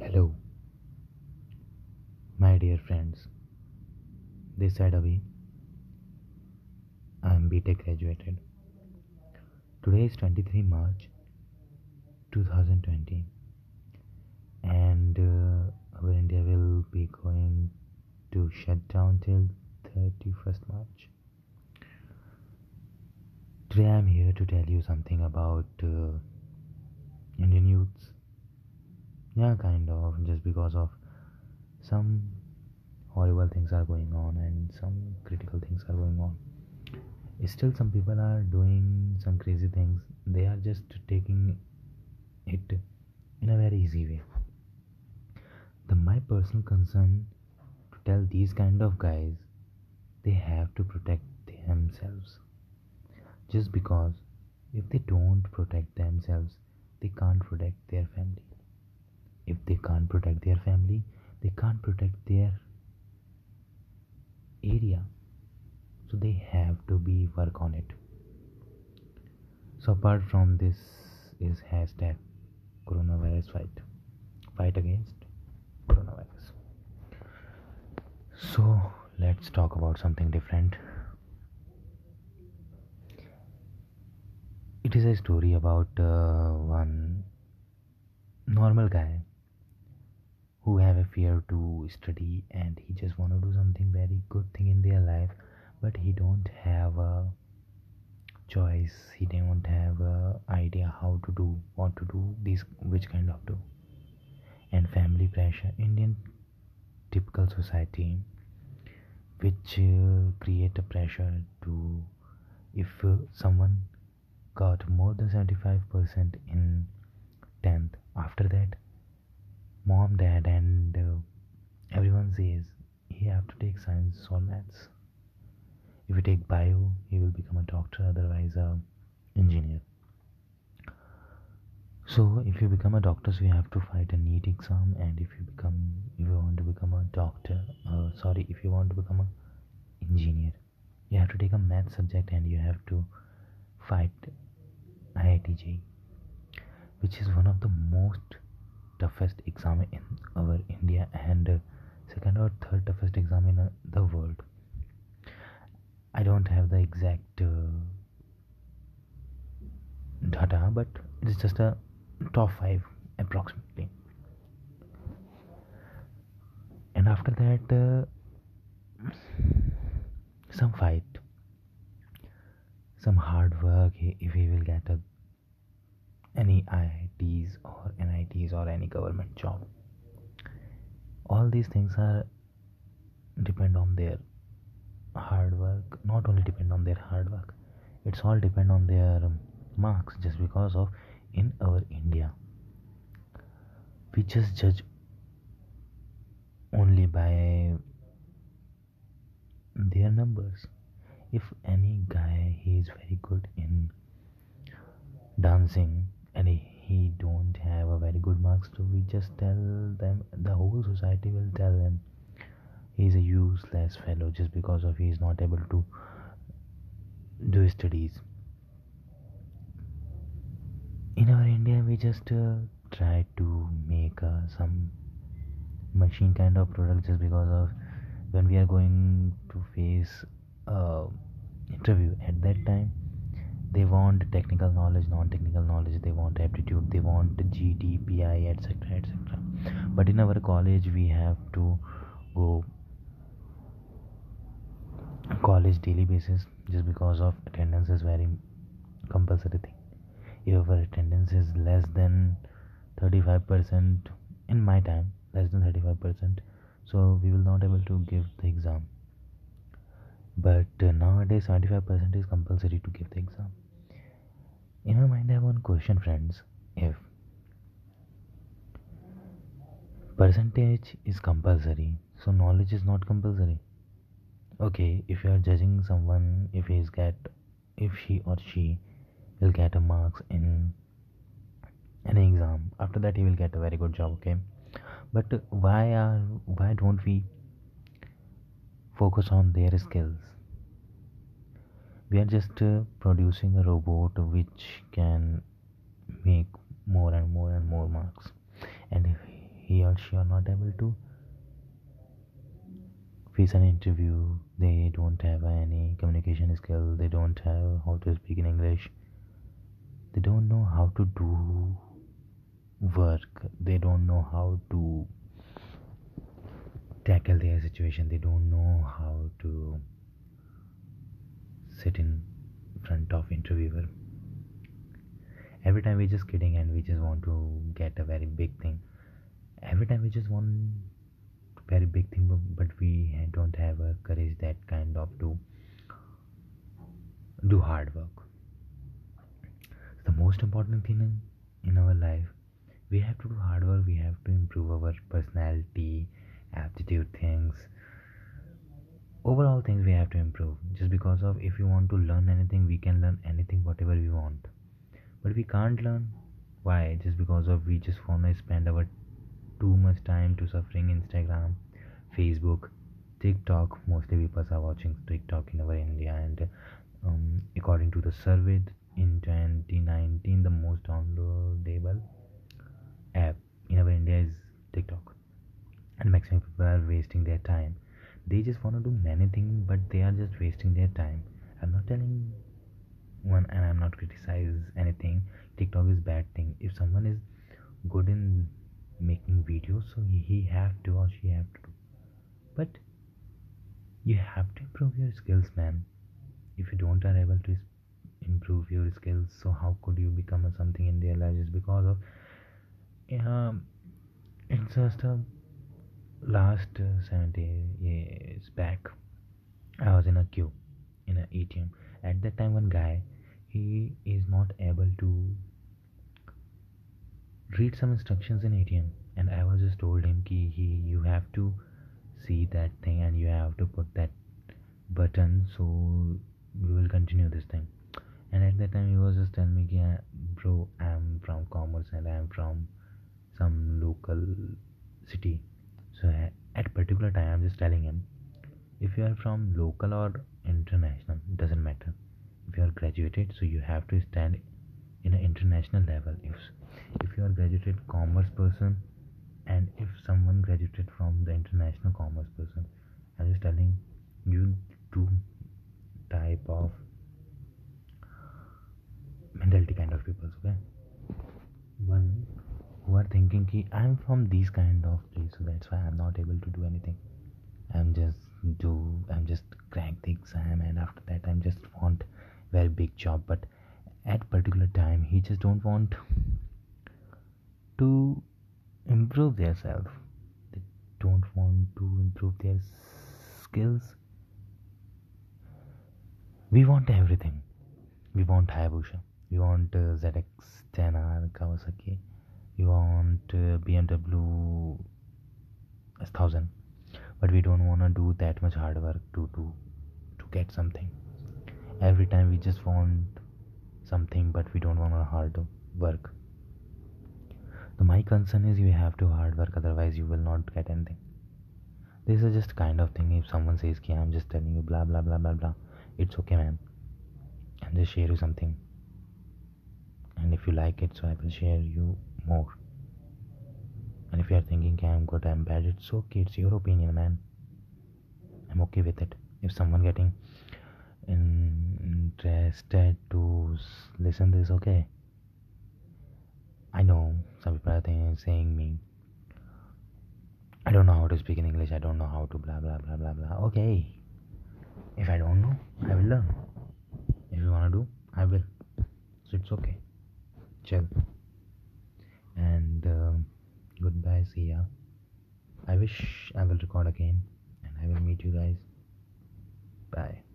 Hello, my dear friends. This side Avi. I am BTech graduated. Today is 23 March 2020, and uh, our India will be going to shut down till 31st March. Today I am here to tell you something about uh, Indian youths yeah kind of just because of some horrible things are going on and some critical things are going on. Still some people are doing some crazy things. They are just taking it in a very easy way. The my personal concern to tell these kind of guys they have to protect themselves. Just because if they don't protect themselves they can't protect their family if they can't protect their family they can't protect their area. So they have to be work on it. So apart from this is hashtag coronavirus fight. Fight against coronavirus. So let's talk about something different. It is a story about uh, one normal guy who have a fear to study and he just want to do something very good thing in their life but he don't have a choice. He don't have a idea how to do what to do this which kind of do. And family pressure indian typical society which uh, create a pressure to if uh, someone got more than 75% in 10th after that mom dad and uh, everyone says he have to take science or maths. If you take bio he will become a doctor otherwise a engineer. So if you become a doctor so you have to fight a NEET exam and if you become if you want to become a doctor uh, sorry if you want to become a engineer you have to take a math subject and you have to fight IIT which is one of the most toughest exam in our India and second or third toughest exam in uh, the world. I don't have the exact uh, data, but it's just a top five approximately. And after that, uh, some fight, some hard work. If we will get a any IITs or NITs or any government job. All these things are depend on their hard work. Not only depend on their hard work, it's all depend on their um, marks. Just because of in our India, we just judge only by their numbers. If any guy he is very good in dancing and he don't have a very good marks so we just tell them the whole society will tell him he's a useless fellow just because of he's not able to do his studies. In our india we just uh, try to make uh, some machine kind of product just because of when we are going to face uh, interview. At that time they want technical knowledge non-technical knowledge they want aptitude they want gdpi etc etc but in our college we have to go college daily basis just because of attendance is very compulsory thing. If our attendance is less than 35% in my time less than 35% so we will not able to give the exam but uh, nowadays 75% is compulsory to give the exam. In my mind i have one question friends. If percentage is compulsory so knowledge is not compulsory. Okay if you are judging someone if he's get if she or she will get a marks in an exam after that he will get a very good job okay? But why are why don't we focus on their skills. We are just uh, producing a robot which can make more and more and more marks. And if he or she are not able to face an interview. They don't have any communication skill. They don't have how to speak in english. They don't know how to do work. They don't know how to tackle their situation. They don't know how to sit in front of interviewer. Every time we're just kidding and we just want to get a very big thing. Every time we just want very big thing but we don't have a courage that kind of to do hard work. The most important thing in, in our life we have to do hard work. We have to improve our personality aptitude things. Overall things we have to improve. Just because of if we want to learn anything we can learn anything whatever we want. But we can't learn why? Just because of we just want to spend our too much time to suffering instagram facebook tiktok. Mostly people are watching tiktok in our india and um, according to the survey in 2019 the most downloadable app in our india is tiktok and maximum people are wasting their time. They just want to do many things but they are just wasting their time. I'm not telling one and i'm not criticize anything. Tiktok is bad thing. If someone is good in making videos so he have to or she have to do. But you have to improve your skills man. If you don't are able to improve your skills so how could you become something in their life just because of um, it's just a last uh, 70 years back i was in a queue in an atm at that time one guy he is not able to read some instructions in atm and i was just told him ki he you have to see that thing and you have to put that button so we will continue this thing. And at that time he was just telling me ki, bro i'm from commerce and i'm from some local city so at particular time i'm just telling him if you are from local or international it doesn't matter. If you are graduated so you have to stand in an international level. If if you are graduated commerce person and if someone graduated from the international commerce person i'm just telling you two type of mentality kind of people okay? One who are thinking ki i'm from these kind of place so that's why i'm not able to do anything. I'm just do i'm just crack the exam and after that i'm just want very big job. But at particular time he just don't want to improve their self they don't want to improve their skills. We want everything. We want Hayabusa. We want uh, ZX10R Kawasaki we want uh, BMW S1000 but we don't want to do that much hard work to to to get something. Every time we just want something but we don't want to hard work. The my concern is you have to hard work otherwise you will not get anything. This is just kind of thing if someone says ki i'm just telling you blah blah blah blah blah. It's okay man. I'm just share you something. And if you like it so i will share you more. And if you are thinking i'm good i'm bad it's okay. It's your opinion man. I'm okay with it. If someone getting interested to listen this okay. I know some people are thinking, saying me i don't know how to speak in english. I don't know how to blah blah blah blah blah. Okay. If i don't know i will learn. If you want to do i will. So it's okay chill and uh, ya i wish i will record again and i will meet you guys. Bye